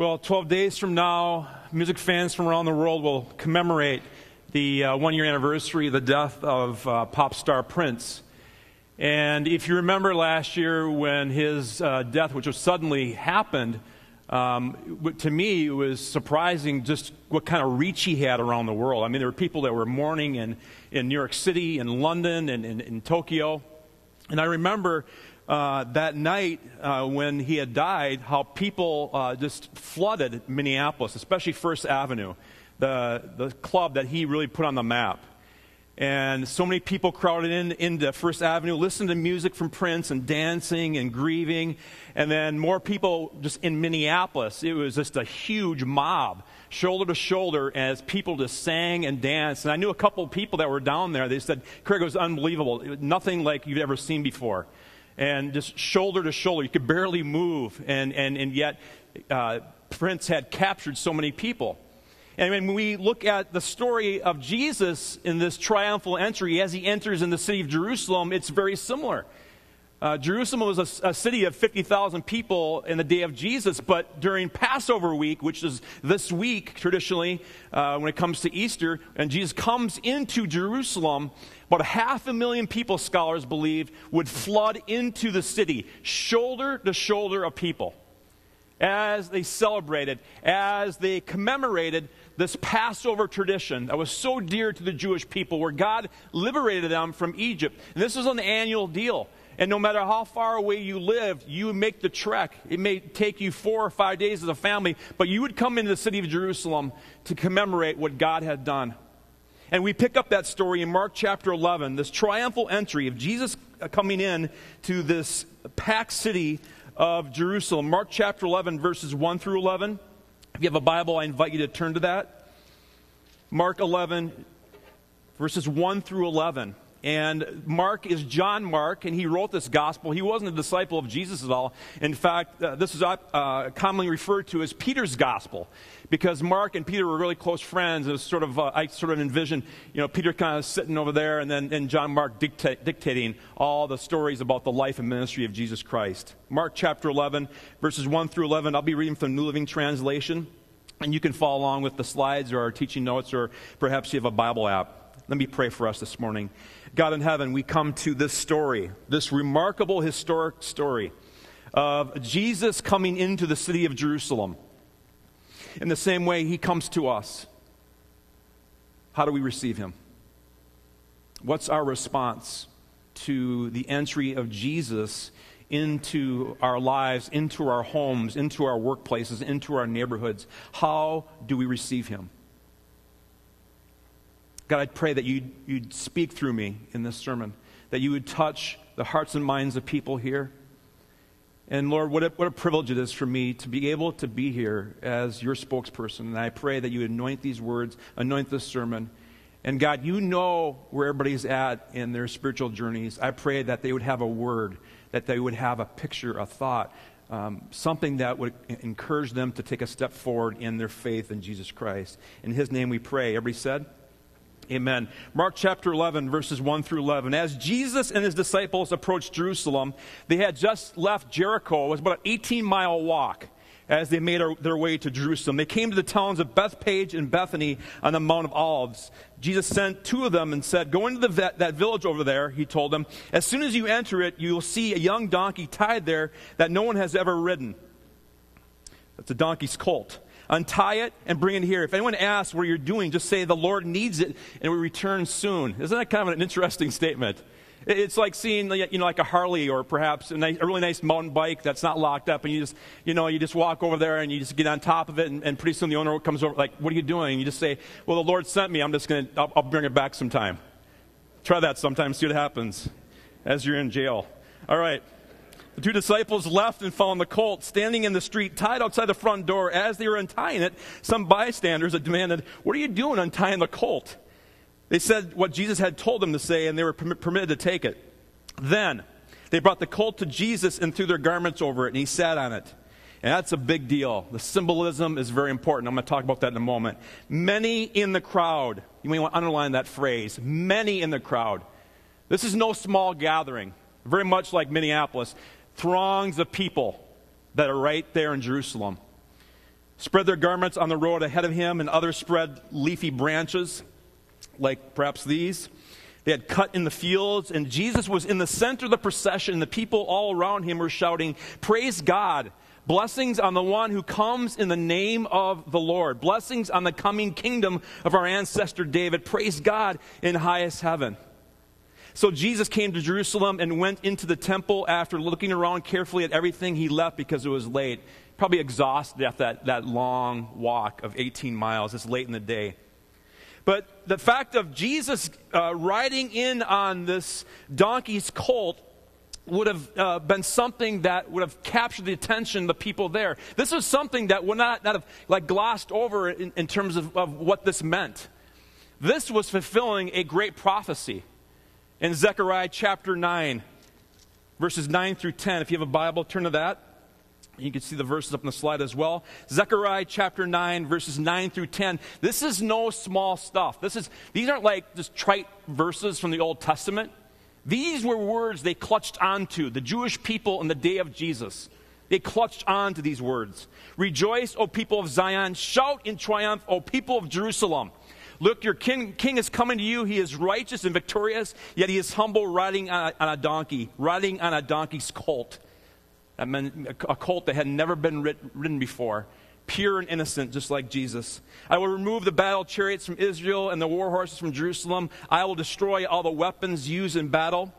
Well, 12 days from now, music fans from around the world will commemorate the uh, one year anniversary of the death of uh, pop star Prince. And if you remember last year when his uh, death, which was suddenly happened, um, to me it was surprising just what kind of reach he had around the world. I mean, there were people that were mourning in, in New York City, in London, and in, in Tokyo. And I remember uh, that night uh, when he had died, how people uh, just flooded Minneapolis, especially First Avenue, the, the club that he really put on the map. And so many people crowded in into First Avenue, listening to music from Prince and dancing and grieving. And then more people just in Minneapolis. It was just a huge mob, shoulder to shoulder, as people just sang and danced. And I knew a couple of people that were down there. They said, Craig, it was unbelievable. It was nothing like you've ever seen before and just shoulder to shoulder. You could barely move, and, and, and yet uh, Prince had captured so many people. And when we look at the story of Jesus in this triumphal entry as he enters in the city of Jerusalem, it's very similar. Uh, Jerusalem was a, a, city of 50,000 people in the day of Jesus, but during Passover week, which is this week traditionally uh, when it comes to Easter, and Jesus comes into Jerusalem, about a half a million people, scholars believe, would flood into the city, shoulder to shoulder of people, as they celebrated, as they commemorated this Passover tradition that was so dear to the Jewish people, where God liberated them from Egypt. And this was an annual deal. And no matter how far away you lived, you would make the trek. It may take you four or five days as a family, but you would come into the city of Jerusalem to commemorate what God had done. And we pick up that story in Mark chapter 11, this triumphal entry of Jesus uh, coming in to this packed city of Jerusalem. Mark chapter 11, verses 1 through 11. If you have a Bible, I invite you to turn to that. Mark 11, verses 1 through 11. And Mark is John Mark, and he wrote this gospel. He wasn't a disciple of Jesus at all. In fact, uh, this is uh, commonly referred to as Peter's gospel, because Mark and Peter were really close friends. It was sort of, uh, I sort of envision, you know, Peter kind of sitting over there, and then and John Mark dicta- dictating all the stories about the life and ministry of Jesus Christ. Mark chapter 11, verses 1 through 11. I'll be reading from the New Living Translation, and you can follow along with the slides or our teaching notes, or perhaps you have a Bible app. Let me pray for us this morning. God in heaven, we come to this story, this remarkable historic story of Jesus coming into the city of Jerusalem. In the same way, he comes to us. How do we receive him? What's our response to the entry of Jesus into our lives, into our homes, into our workplaces, into our neighborhoods? How do we receive him? God, I pray that you'd, you'd speak through me in this sermon, that you would touch the hearts and minds of people here. And Lord, what a, what a privilege it is for me to be able to be here as your spokesperson. And I pray that you anoint these words, anoint this sermon. And God, you know where everybody's at in their spiritual journeys. I pray that they would have a word, that they would have a picture, a thought, um, something that would encourage them to take a step forward in their faith in Jesus Christ. In his name we pray. Everybody said? Amen. Mark chapter 11, verses 1 through 11. As Jesus and his disciples approached Jerusalem, they had just left Jericho. It was about an 18 mile walk as they made their way to Jerusalem. They came to the towns of Bethphage and Bethany on the Mount of Olives. Jesus sent two of them and said, Go into the, that village over there, he told them. As soon as you enter it, you will see a young donkey tied there that no one has ever ridden. That's a donkey's colt untie it and bring it here. If anyone asks what you're doing, just say the Lord needs it and we return soon. Isn't that kind of an interesting statement? It's like seeing, you know, like a Harley or perhaps a, nice, a, really nice mountain bike that's not locked up, and you just, you know, you just walk over there and you just get on top of it, and, and pretty soon the owner comes over, like, "What are you doing?" You just say, "Well, the Lord sent me. I'm just gonna, I'll, I'll bring it back sometime." Try that sometime. See what happens as you're in jail. All right. The two disciples left and found the colt standing in the street, tied outside the front door. As they were untying it, some bystanders had demanded, What are you doing untying the colt? They said what Jesus had told them to say, and they were permitted to take it. Then they brought the colt to Jesus and threw their garments over it, and he sat on it. And that's a big deal. The symbolism is very important. I'm going to talk about that in a moment. Many in the crowd, you may want to underline that phrase, many in the crowd. This is no small gathering, very much like Minneapolis throngs of people that are right there in Jerusalem. spread their garments on the road ahead of him, and others spread leafy branches, like perhaps these. They had cut in the fields, and Jesus was in the center of the procession. The people all around him were shouting, Praise God! Blessings on the one who comes in the name of the Lord. Blessings on the coming kingdom of our ancestor David. Praise God in highest heaven. So Jesus came to Jerusalem and went into the temple after looking around carefully at everything. He left because it was late. Probably exhausted after that, that long walk of 18 miles. It's late in the day. But the fact of Jesus uh, riding in on this donkey's colt would have uh, been something that would have captured the attention of the people there. This was something that would not, not have like glossed over in, in terms of, of what this meant. This was fulfilling a great prophecy in Zechariah chapter 9, verses 9 through 10. If you have a Bible, turn to that. You can see the verses up on the slide as well. Zechariah chapter 9, verses 9 through 10. This is no small stuff. This is, these aren't like just trite verses from the Old Testament. These were words they clutched onto, the Jewish people in the day of Jesus. They clutched on to these words. Rejoice, O people of Zion. Shout in triumph, O people of Jerusalem. Look, your king, king is coming to you. He is righteous and victorious, yet he is humble, riding on a, on a donkey, riding on a donkey's colt. That meant a colt that had never been ridden before pure and innocent, just like Jesus. I will remove the battle chariots from Israel and the war horses from Jerusalem. I will destroy all the weapons used in battle,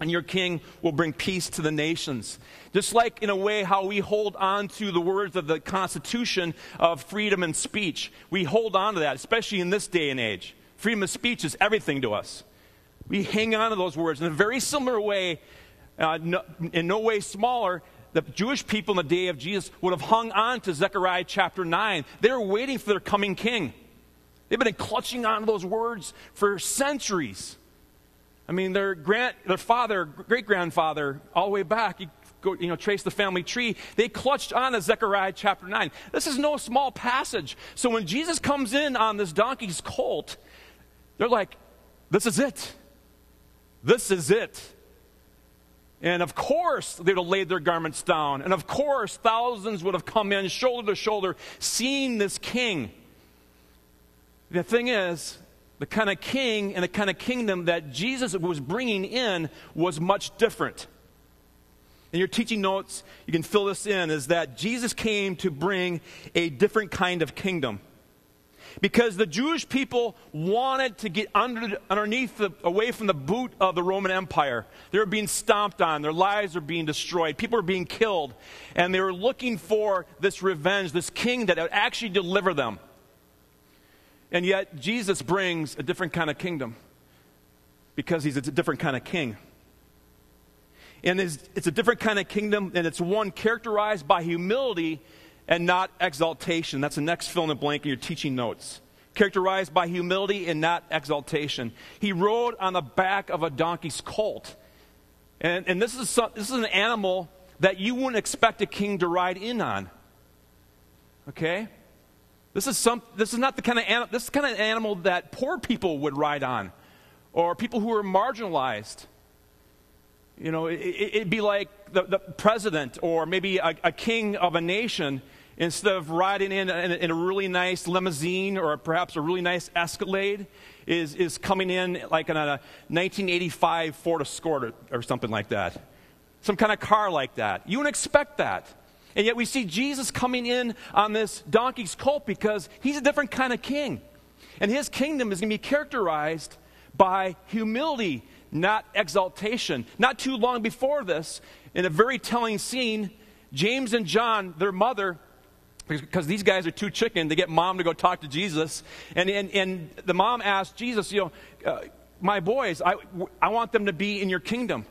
and your king will bring peace to the nations. Just like, in a way, how we hold on to the words of the Constitution of freedom and speech. We hold on to that, especially in this day and age. Freedom of speech is everything to us. We hang on to those words in a very similar way, uh, no, in no way smaller the Jewish people in the day of Jesus would have hung on to Zechariah chapter 9. They were waiting for their coming king. They've been clutching on to those words for centuries. I mean, their, grand, their father, great grandfather, all the way back, you, go, you know, trace the family tree, they clutched on to Zechariah chapter 9. This is no small passage. So when Jesus comes in on this donkey's colt, they're like, this is it. This is it. And of course, they would have laid their garments down. And of course, thousands would have come in shoulder to shoulder, seeing this king. The thing is, the kind of king and the kind of kingdom that Jesus was bringing in was much different. In your teaching notes, you can fill this in, is that Jesus came to bring a different kind of kingdom because the Jewish people wanted to get under, underneath, the, away from the boot of the Roman Empire. They were being stomped on, their lives were being destroyed, people were being killed, and they were looking for this revenge, this king that would actually deliver them. And yet, Jesus brings a different kind of kingdom because he's a different kind of king. And it's, it's a different kind of kingdom, and it's one characterized by humility and not exaltation. That's the next fill in the blank in your teaching notes. Characterized by humility and not exaltation. He rode on the back of a donkey's colt. And, and this, is some, this is an animal that you wouldn't expect a king to ride in on. Okay? This is, some, this is not the kind of animal, this is kind of animal that poor people would ride on, or people who are marginalized. You know, it, would be like the, the, president or maybe a, a king of a nation instead of riding in, in, in, a really nice limousine or perhaps a really nice Escalade, is, is coming in like in a 1985 Ford Escort or, or something like that. Some kind of car like that. You wouldn't expect that. And yet we see Jesus coming in on this donkey's colt because he's a different kind of king. And his kingdom is going to be characterized by humility, not exaltation. Not too long before this, in a very telling scene, James and John, their mother, because these guys are too chicken to get mom to go talk to Jesus. And, and, and the mom asked Jesus, you know, uh, my boys, I, I want them to be in your kingdom.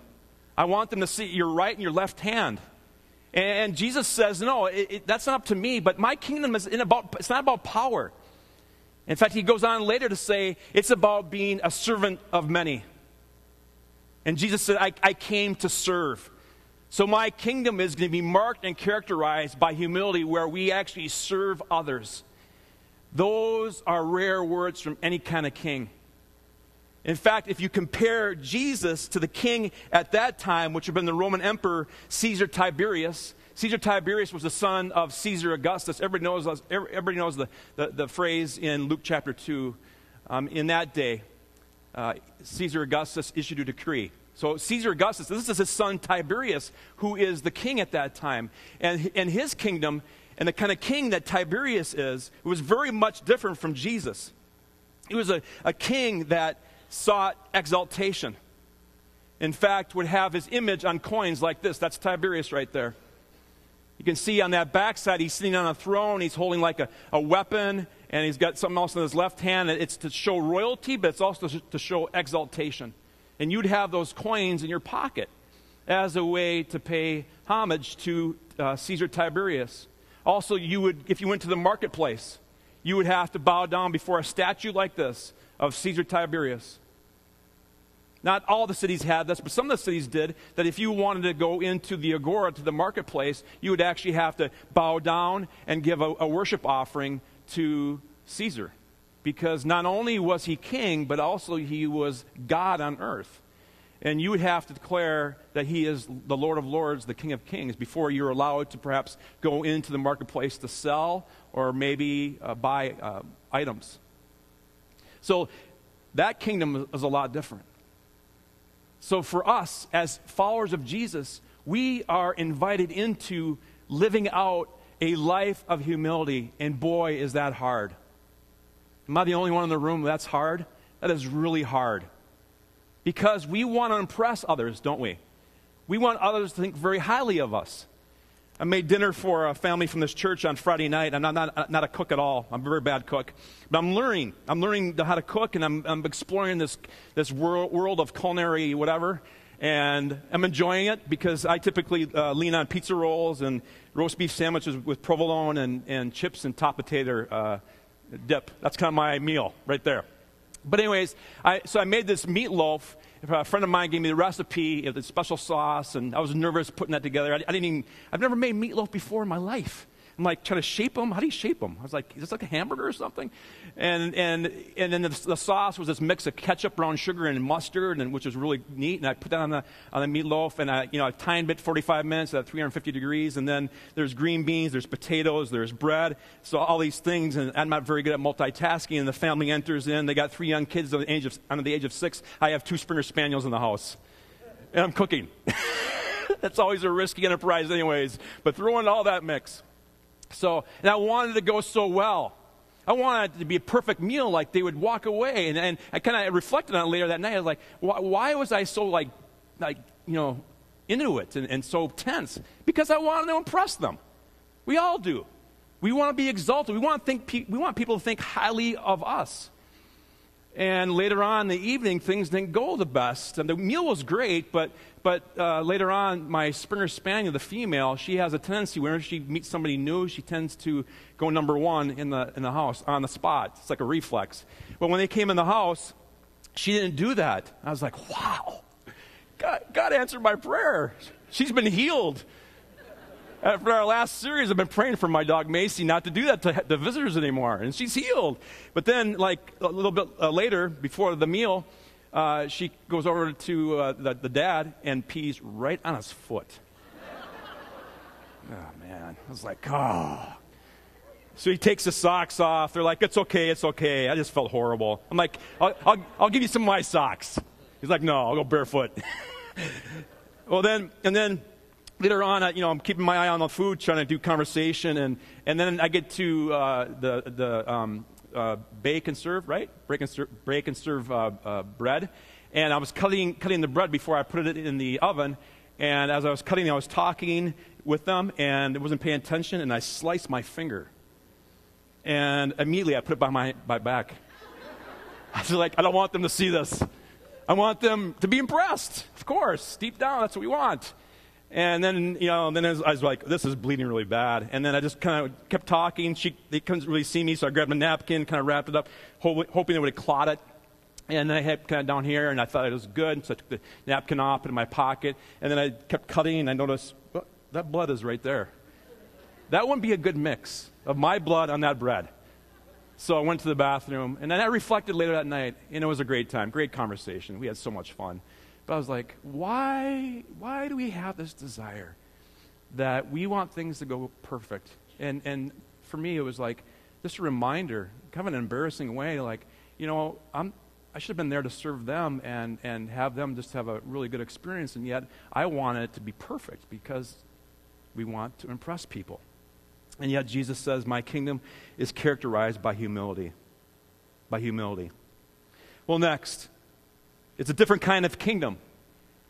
I want them to see your right and your left hand. And Jesus says, no, it, it, that's not up to me, but my kingdom is in about, it's not about power. In fact, he goes on later to say, it's about being a servant of many. And Jesus said, I, I came to serve. So my kingdom is going to be marked and characterized by humility where we actually serve others. Those are rare words from any kind of king. In fact, if you compare Jesus to the king at that time, which have been the Roman Emperor Caesar Tiberius, Caesar Tiberius was the son of Caesar Augustus. Everybody knows, everybody knows the, the, the phrase in Luke chapter 2. Um, in that day, uh, Caesar Augustus issued a decree. So Caesar Augustus, this is his son Tiberius, who is the king at that time. And, and his kingdom, and the kind of king that Tiberius is, was very much different from Jesus. He was a, a king that sought exaltation. In fact, would have his image on coins like this. That's Tiberius right there. You can see on that backside, he's sitting on a throne. He's holding like a, a weapon, and he's got something else in his left hand. It's to show royalty, but it's also to show exaltation. And you'd have those coins in your pocket as a way to pay homage to uh, Caesar Tiberius. Also, you would, if you went to the marketplace, you would have to bow down before a statue like this of Caesar Tiberius. Not all the cities had this, but some of the cities did. That if you wanted to go into the agora, to the marketplace, you would actually have to bow down and give a, a worship offering to Caesar. Because not only was he king, but also he was God on earth. And you would have to declare that he is the Lord of Lords, the King of Kings, before you're allowed to perhaps go into the marketplace to sell or maybe uh, buy uh, items. So that kingdom is a lot different. So, for us as followers of Jesus, we are invited into living out a life of humility. And boy, is that hard. Am I the only one in the room that's hard? That is really hard. Because we want to impress others, don't we? We want others to think very highly of us. I made dinner for a family from this church on Friday night. I'm not, not, not a cook at all. I'm a very bad cook. But I'm learning. I'm learning how to cook, and I'm, I'm exploring this, this world, world of culinary whatever. And I'm enjoying it because I typically uh, lean on pizza rolls and roast beef sandwiches with provolone and, and chips and top potato uh, dip. That's kind of my meal right there. But, anyways, I, so I made this meatloaf a friend of mine gave me the recipe of the special sauce, and I was nervous putting that together. I, I, didn't even, I've never made meatloaf before in my life. I'm like trying to shape them. How do you shape them? I was like, is this like a hamburger or something? And, and, and then the, the sauce was this mix of ketchup, brown sugar, and mustard, and, which was really neat. And I put that on the, on the meatloaf, and I, you know, I timed it 45 minutes at 350 degrees. And then there's green beans, there's potatoes, there's bread. So all these things, and I'm not very good at multitasking. And the family enters in. They got three young kids under the age of, under the age of six. I have two Springer Spaniels in the house. And I'm cooking. That's always a risky enterprise, anyways. But throw in all that mix. So, and I wanted to go so well. I wanted it to be a perfect meal, like they would walk away. And, and I kind of reflected on it later that night. I was like, why, why, was I so, like, like you know, into it and, and so tense? Because I wanted to impress them. We all do. We want to be exalted. We want, to think pe- we want people to think highly of us. And later on in the evening, things didn't go the best. And the meal was great, but, but uh, later on, my Springer Spaniel, the female, she has a tendency whenever she meets somebody new, she tends to go number one in the, in the house on the spot. It's like a reflex. But when they came in the house, she didn't do that. I was like, wow, God, God answered my prayer. She's been healed. After our last series, I've been praying for my dog Macy not to do that to the visitors anymore, and she's healed. But then, like a little bit uh, later, before the meal, uh, she goes over to uh, the, the dad and pees right on his foot. oh man, I was like, oh. So he takes his socks off. They're like, it's okay, it's okay. I just felt horrible. I'm like, I'll, I'll, I'll give you some of my socks. He's like, no, I'll go barefoot. well, then, and then later on, I, you know, I'm keeping my eye on the food, trying to do conversation, and, and then I get to uh, the, the um, uh, bake and serve, right? Break and, ser- break and serve uh, uh, bread. And I was cutting, cutting the bread before I put it in the oven. And as I was cutting, I was talking with them, and I wasn't paying attention, and I sliced my finger. And immediately I put it by my, my back. I was like, I don't want them to see this. I want them to be impressed. Of course, deep down, that's what we want. And then, you know, then I was like, this is bleeding really bad. And then I just kind of kept talking. She, they couldn't really see me, so I grabbed a napkin, kind of wrapped it up, hoping it would clot it. And then I had kind of down here, and I thought it was good, so I took the napkin off in my pocket. And then I kept cutting, and I noticed, that blood is right there. That wouldn't be a good mix of my blood on that bread. So I went to the bathroom, and then I reflected later that night, and it was a great time, great conversation. We had so much fun. But I was like, why, why do we have this desire that we want things to go perfect. And, and for me, it was like just a reminder, kind of an embarrassing way, like, you know, I'm, I should have been there to serve them and, and have them just have a really good experience, and yet I want it to be perfect because we want to impress people. And yet Jesus says, My kingdom is characterized by humility. By humility. Well, next, it's a different kind of kingdom.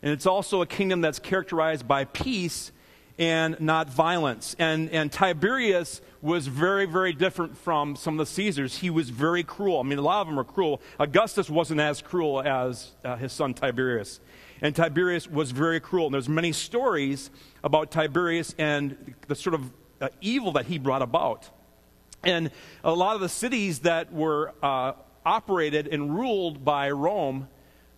And it's also a kingdom that's characterized by peace and not violence. And, and Tiberius was very, very different from some of the Caesars. He was very cruel. I mean, a lot of them are cruel. Augustus wasn't as cruel as uh, his son Tiberius. And Tiberius was very cruel. And there's many stories about Tiberius and the sort of uh, evil that he brought about. And a lot of the cities that were uh, operated and ruled by Rome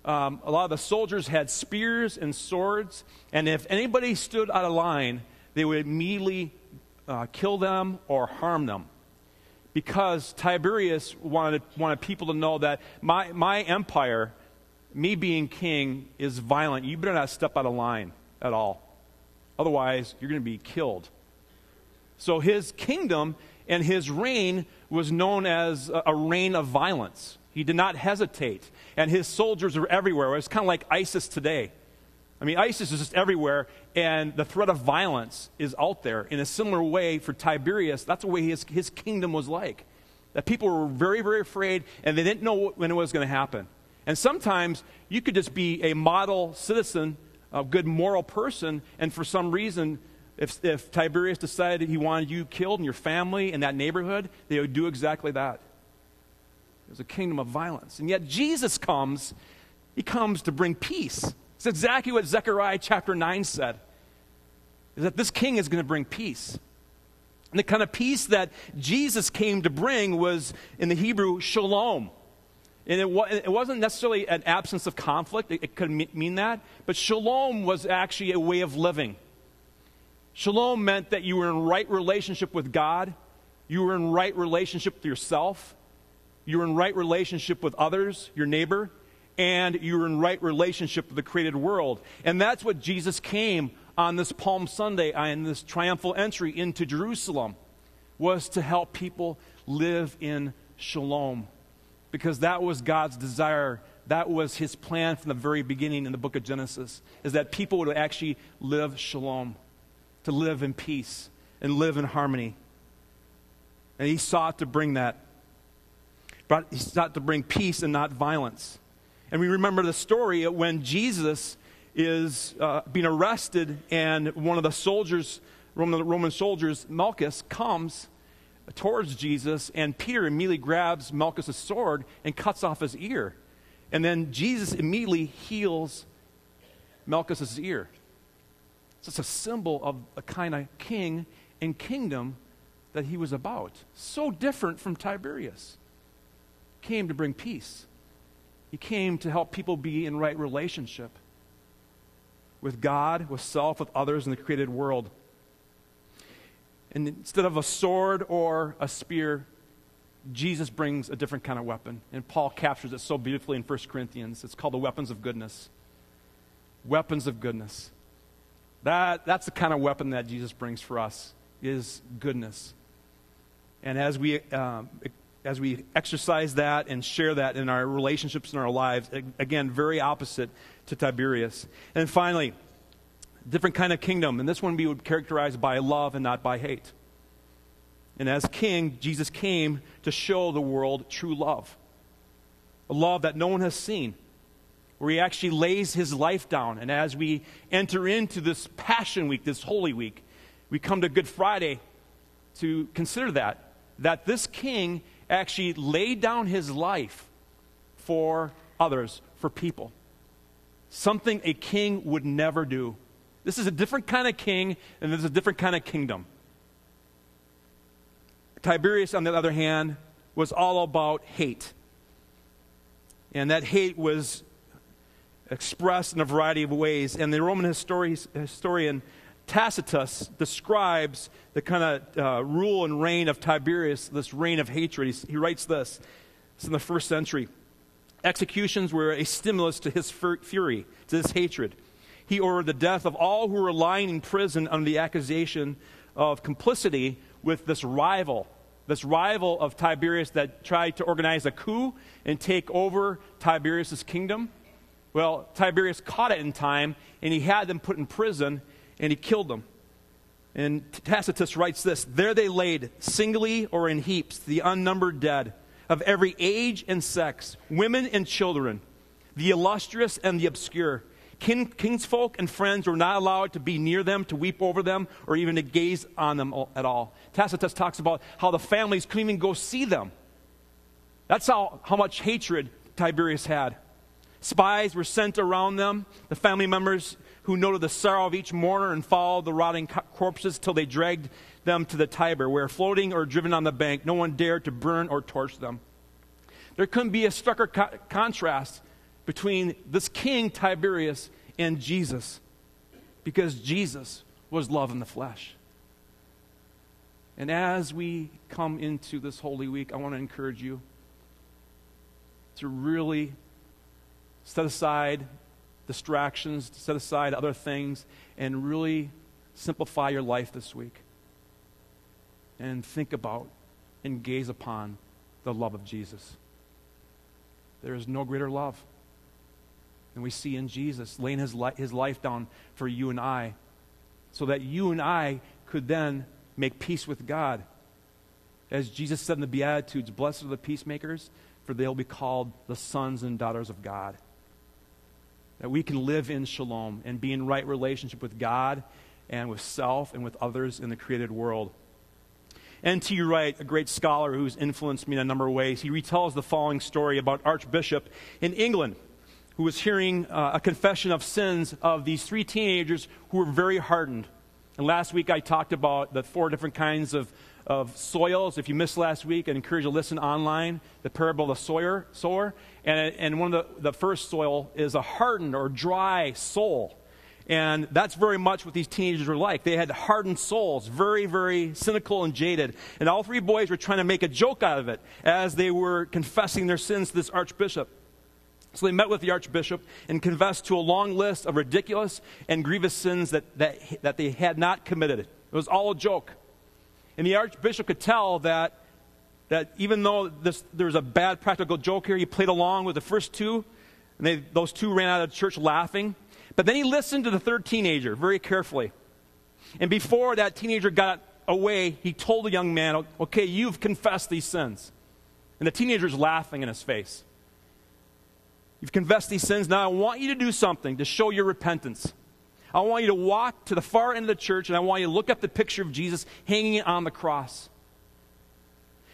um, a lot of the soldiers had spears and swords, and if anybody stood out of line, they would immediately uh, kill them or harm them. Because Tiberius wanted, wanted people to know that my, my empire, me being king, is violent. You better not step out of line at all. Otherwise, you're going to be killed. So his kingdom and his reign was known as a, a reign of violence. He did not hesitate. And his soldiers were everywhere. It was kind of like ISIS today. I mean, ISIS is just everywhere, and the threat of violence is out there. In a similar way, for Tiberius, that's the way his, his kingdom was like. That people were very, very afraid, and they didn't know when it was going to happen. And sometimes you could just be a model citizen, a good moral person, and for some reason, if, if Tiberius decided he wanted you killed and your family in that neighborhood, they would do exactly that. It was a kingdom of violence. And yet Jesus comes, he comes to bring peace. It's exactly what Zechariah chapter 9 said. Is that this king is going to bring peace. And the kind of peace that Jesus came to bring was in the Hebrew shalom. And it, wa- it wasn't necessarily an absence of conflict, it, it could mean that, but shalom was actually a way of living. Shalom meant that you were in right relationship with God, you were in right relationship with yourself, you're in right relationship with others, your neighbor, and you're in right relationship with the created world. And that's what Jesus came on this Palm Sunday and this triumphal entry into Jerusalem was to help people live in shalom. Because that was God's desire. That was his plan from the very beginning in the book of Genesis, is that people would actually live shalom, to live in peace and live in harmony. And he sought to bring that but he sought to bring peace and not violence. And we remember the story when Jesus is uh, being arrested, and one of the soldiers, Roman, Roman soldiers, Malchus, comes towards Jesus, and Peter immediately grabs Malchus' sword and cuts off his ear. And then Jesus immediately heals Malchus' ear. So it's a symbol of a kind of king and kingdom that he was about. So different from Tiberius came to bring peace. He came to help people be in right relationship with God, with self, with others in the created world. And instead of a sword or a spear, Jesus brings a different kind of weapon. And Paul captures it so beautifully in 1 Corinthians. It's called the weapons of goodness. Weapons of goodness. That, that's the kind of weapon that Jesus brings for us, is goodness. And as we um, as we exercise that and share that in our relationships and our lives, again, very opposite to Tiberius. And finally, different kind of kingdom, and this one we would characterize by love and not by hate. And as king, Jesus came to show the world true love, a love that no one has seen, where he actually lays his life down. And as we enter into this Passion Week, this Holy Week, we come to Good Friday to consider that, that this king actually laid down his life for others, for people. Something a king would never do. This is a different kind of king, and this is a different kind of kingdom. Tiberius, on the other hand, was all about hate. And that hate was expressed in a variety of ways. And the Roman histori- historian Tacitus describes the kind of uh, rule and reign of Tiberius, this reign of hatred. He's, he writes this. It's in the first century. Executions were a stimulus to his fury, to his hatred. he ordered the death of all who were lying in prison under the accusation of complicity with this rival, this rival of Tiberius that tried to organize a coup and take over Tiberius's kingdom. Well, Tiberius caught it in time, and he had them put in prison, and he killed them. And Tacitus writes this There they laid, singly or in heaps, the unnumbered dead, of every age and sex, women and children, the illustrious and the obscure. King, kinsfolk and friends were not allowed to be near them, to weep over them, or even to gaze on them at all. Tacitus talks about how the families couldn't even go see them. That's how, how much hatred Tiberius had. Spies were sent around them. The family members who noted the sorrow of each mourner and followed the rotting corpses till they dragged them to the Tiber, where floating or driven on the bank, no one dared to burn or torch them. There couldn't be a starker co- contrast between this king Tiberius and Jesus, because Jesus was love in the flesh. And as we come into this Holy Week, I want to encourage you to really set aside distractions, set aside other things, and really simplify your life this week. And think about and gaze upon the love of Jesus. There is no greater love than we see in Jesus laying his, li- his life down for you and I, so that you and I could then make peace with God. As Jesus said in the Beatitudes, blessed are the peacemakers, for they'll be called the sons and daughters of God that we can live in shalom and be in right relationship with God and with self and with others in the created world. N.T. Wright, a great scholar who's influenced me in a number of ways, he retells the following story about Archbishop in England who was hearing uh, a confession of sins of these three teenagers who were very hardened. And last week I talked about the four different kinds of of soils. If you missed last week, I encourage you to listen online, the parable of the sower. sower. And, and one of the, the first soil is a hardened or dry soul. And that's very much what these teenagers were like. They had hardened souls, very, very cynical and jaded. And all three boys were trying to make a joke out of it as they were confessing their sins to this archbishop. So they met with the archbishop and confessed to a long list of ridiculous and grievous sins that, that, that they had not committed. It was all a joke. And the archbishop could tell that, that even though this, there was a bad practical joke here, he played along with the first two, and they, those two ran out of church laughing. But then he listened to the third teenager very carefully. And before that teenager got away, he told the young man, Okay, you've confessed these sins. And the teenager's laughing in his face. You've confessed these sins. Now I want you to do something to show your repentance. I want you to walk to the far end of the church and I want you to look up the picture of Jesus hanging on the cross.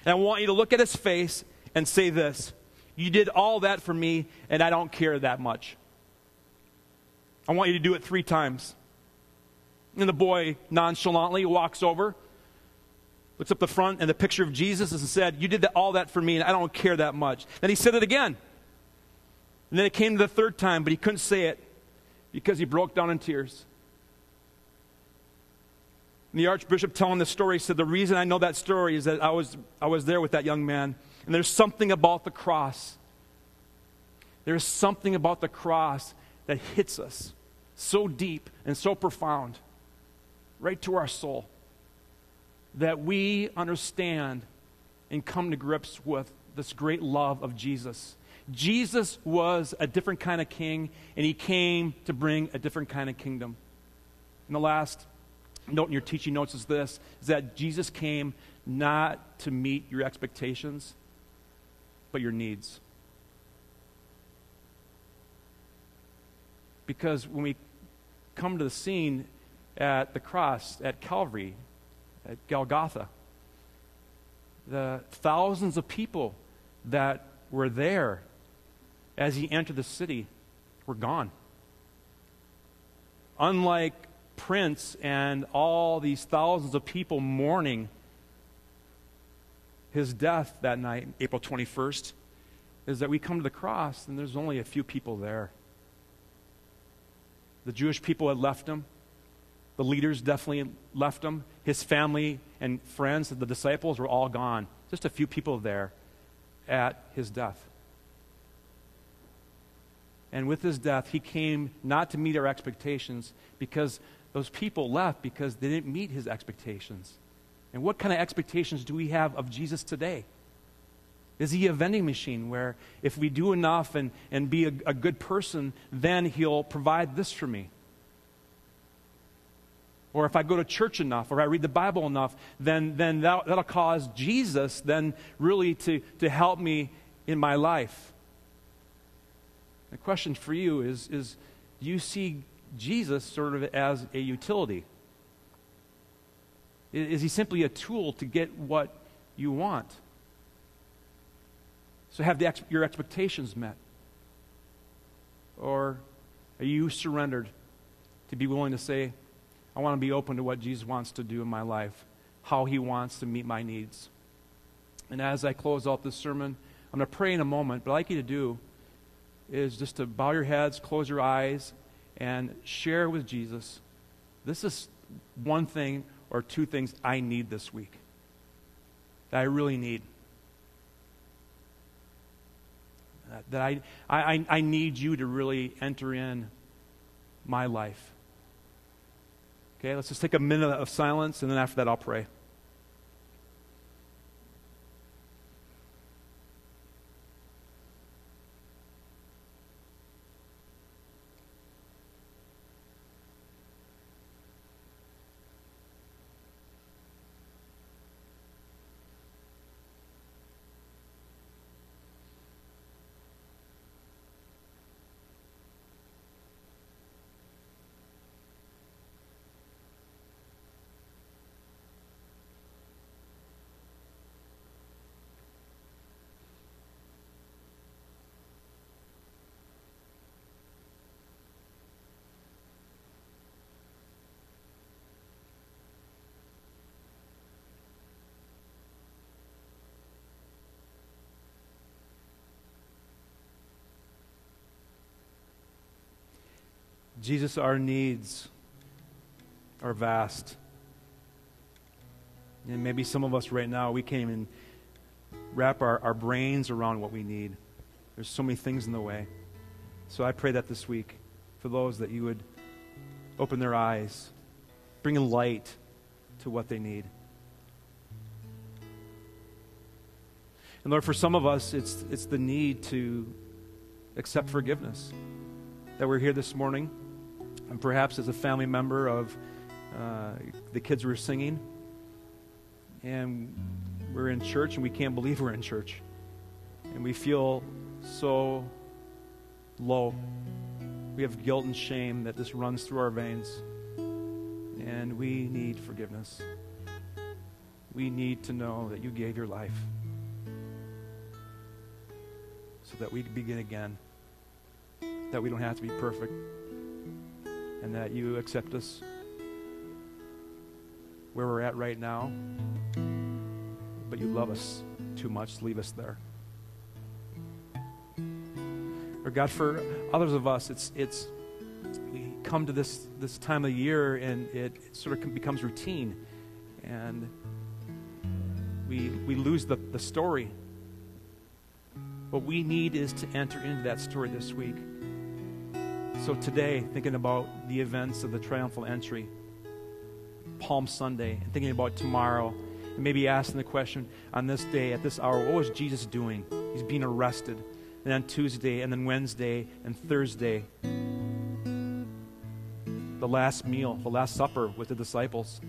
And I want you to look at his face and say this You did all that for me, and I don't care that much. I want you to do it three times. And the boy nonchalantly walks over, looks up the front and the picture of Jesus and said, You did all that for me, and I don't care that much. Then he said it again. And then it came to the third time, but he couldn't say it because he broke down in tears. And the archbishop telling the story said, The reason I know that story is that I was, I was there with that young man. And there's something about the cross. There's something about the cross that hits us so deep and so profound, right to our soul, that we understand and come to grips with this great love of Jesus Jesus was a different kind of king, and he came to bring a different kind of kingdom. And the last note in your teaching notes is this is that Jesus came not to meet your expectations, but your needs. Because when we come to the scene at the cross, at Calvary, at Golgotha, the thousands of people that were there as he entered the city were gone. Unlike Prince and all these thousands of people mourning his death that night, April 21st, is that we come to the cross and there's only a few people there. The Jewish people had left him. The leaders definitely left him. His family and friends, the disciples, were all gone. Just a few people there at his death. And with his death, he came not to meet our expectations because those people left because they didn't meet his expectations. And what kind of expectations do we have of Jesus today? Is he a vending machine where if we do enough and, and be a, a good person, then he'll provide this for me? Or if I go to church enough or I read the Bible enough, then, then that, that'll cause Jesus then really to, to help me in my life. The question for you is, is do you see Jesus sort of as a utility? Is he simply a tool to get what you want? So have the, your expectations met? Or are you surrendered to be willing to say, I want to be open to what Jesus wants to do in my life, how he wants to meet my needs? And as I close out this sermon, I'm going to pray in a moment, but I'd like you to do is just to bow your heads, close your eyes, and share with Jesus this is one thing or two things I need this week that I really need. That I, I, I need you to really enter in my life. Okay, let's just take a minute of silence, and then after that, I'll pray. Jesus, our needs are vast. And maybe some of us right now, we can't even wrap our, our brains around what we need. There's so many things in the way. So I pray that this week for those that you would open their eyes, bring a light to what they need. And Lord, for some of us, it's, it's the need to accept forgiveness. That we're here this morning and perhaps as a family member of uh, the kids were singing, and we're in church and we can't believe we're in church. And we feel so low. We have guilt and shame that just runs through our veins. And we need forgiveness. We need to know that you gave your life so that we begin again, that we don't have to be perfect and that you accept us where we're at right now. But you love us too much to leave us there. Or God, for others of us, it's it's we come to this this time of year and it, it sort of becomes routine, and we we lose the, the story. What we need is to enter into that story this week. So today, thinking about the events of the triumphal entry, Palm Sunday, and thinking about tomorrow, and maybe asking the question on this day, at this hour, what was Jesus doing? He's being arrested. And then Tuesday, and then Wednesday, and Thursday, the last meal, the last supper with the disciples.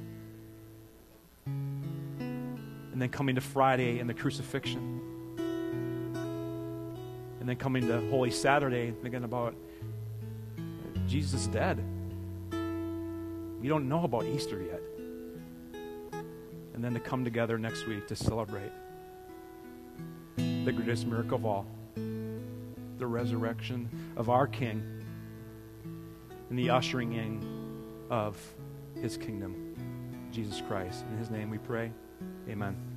And then coming to Friday and the crucifixion. And then coming to Holy Saturday, thinking about Jesus is dead. We don't know about Easter yet. And then to come together next week to celebrate the greatest miracle of all the resurrection of our King and the ushering in of his kingdom, Jesus Christ. In his name we pray. Amen.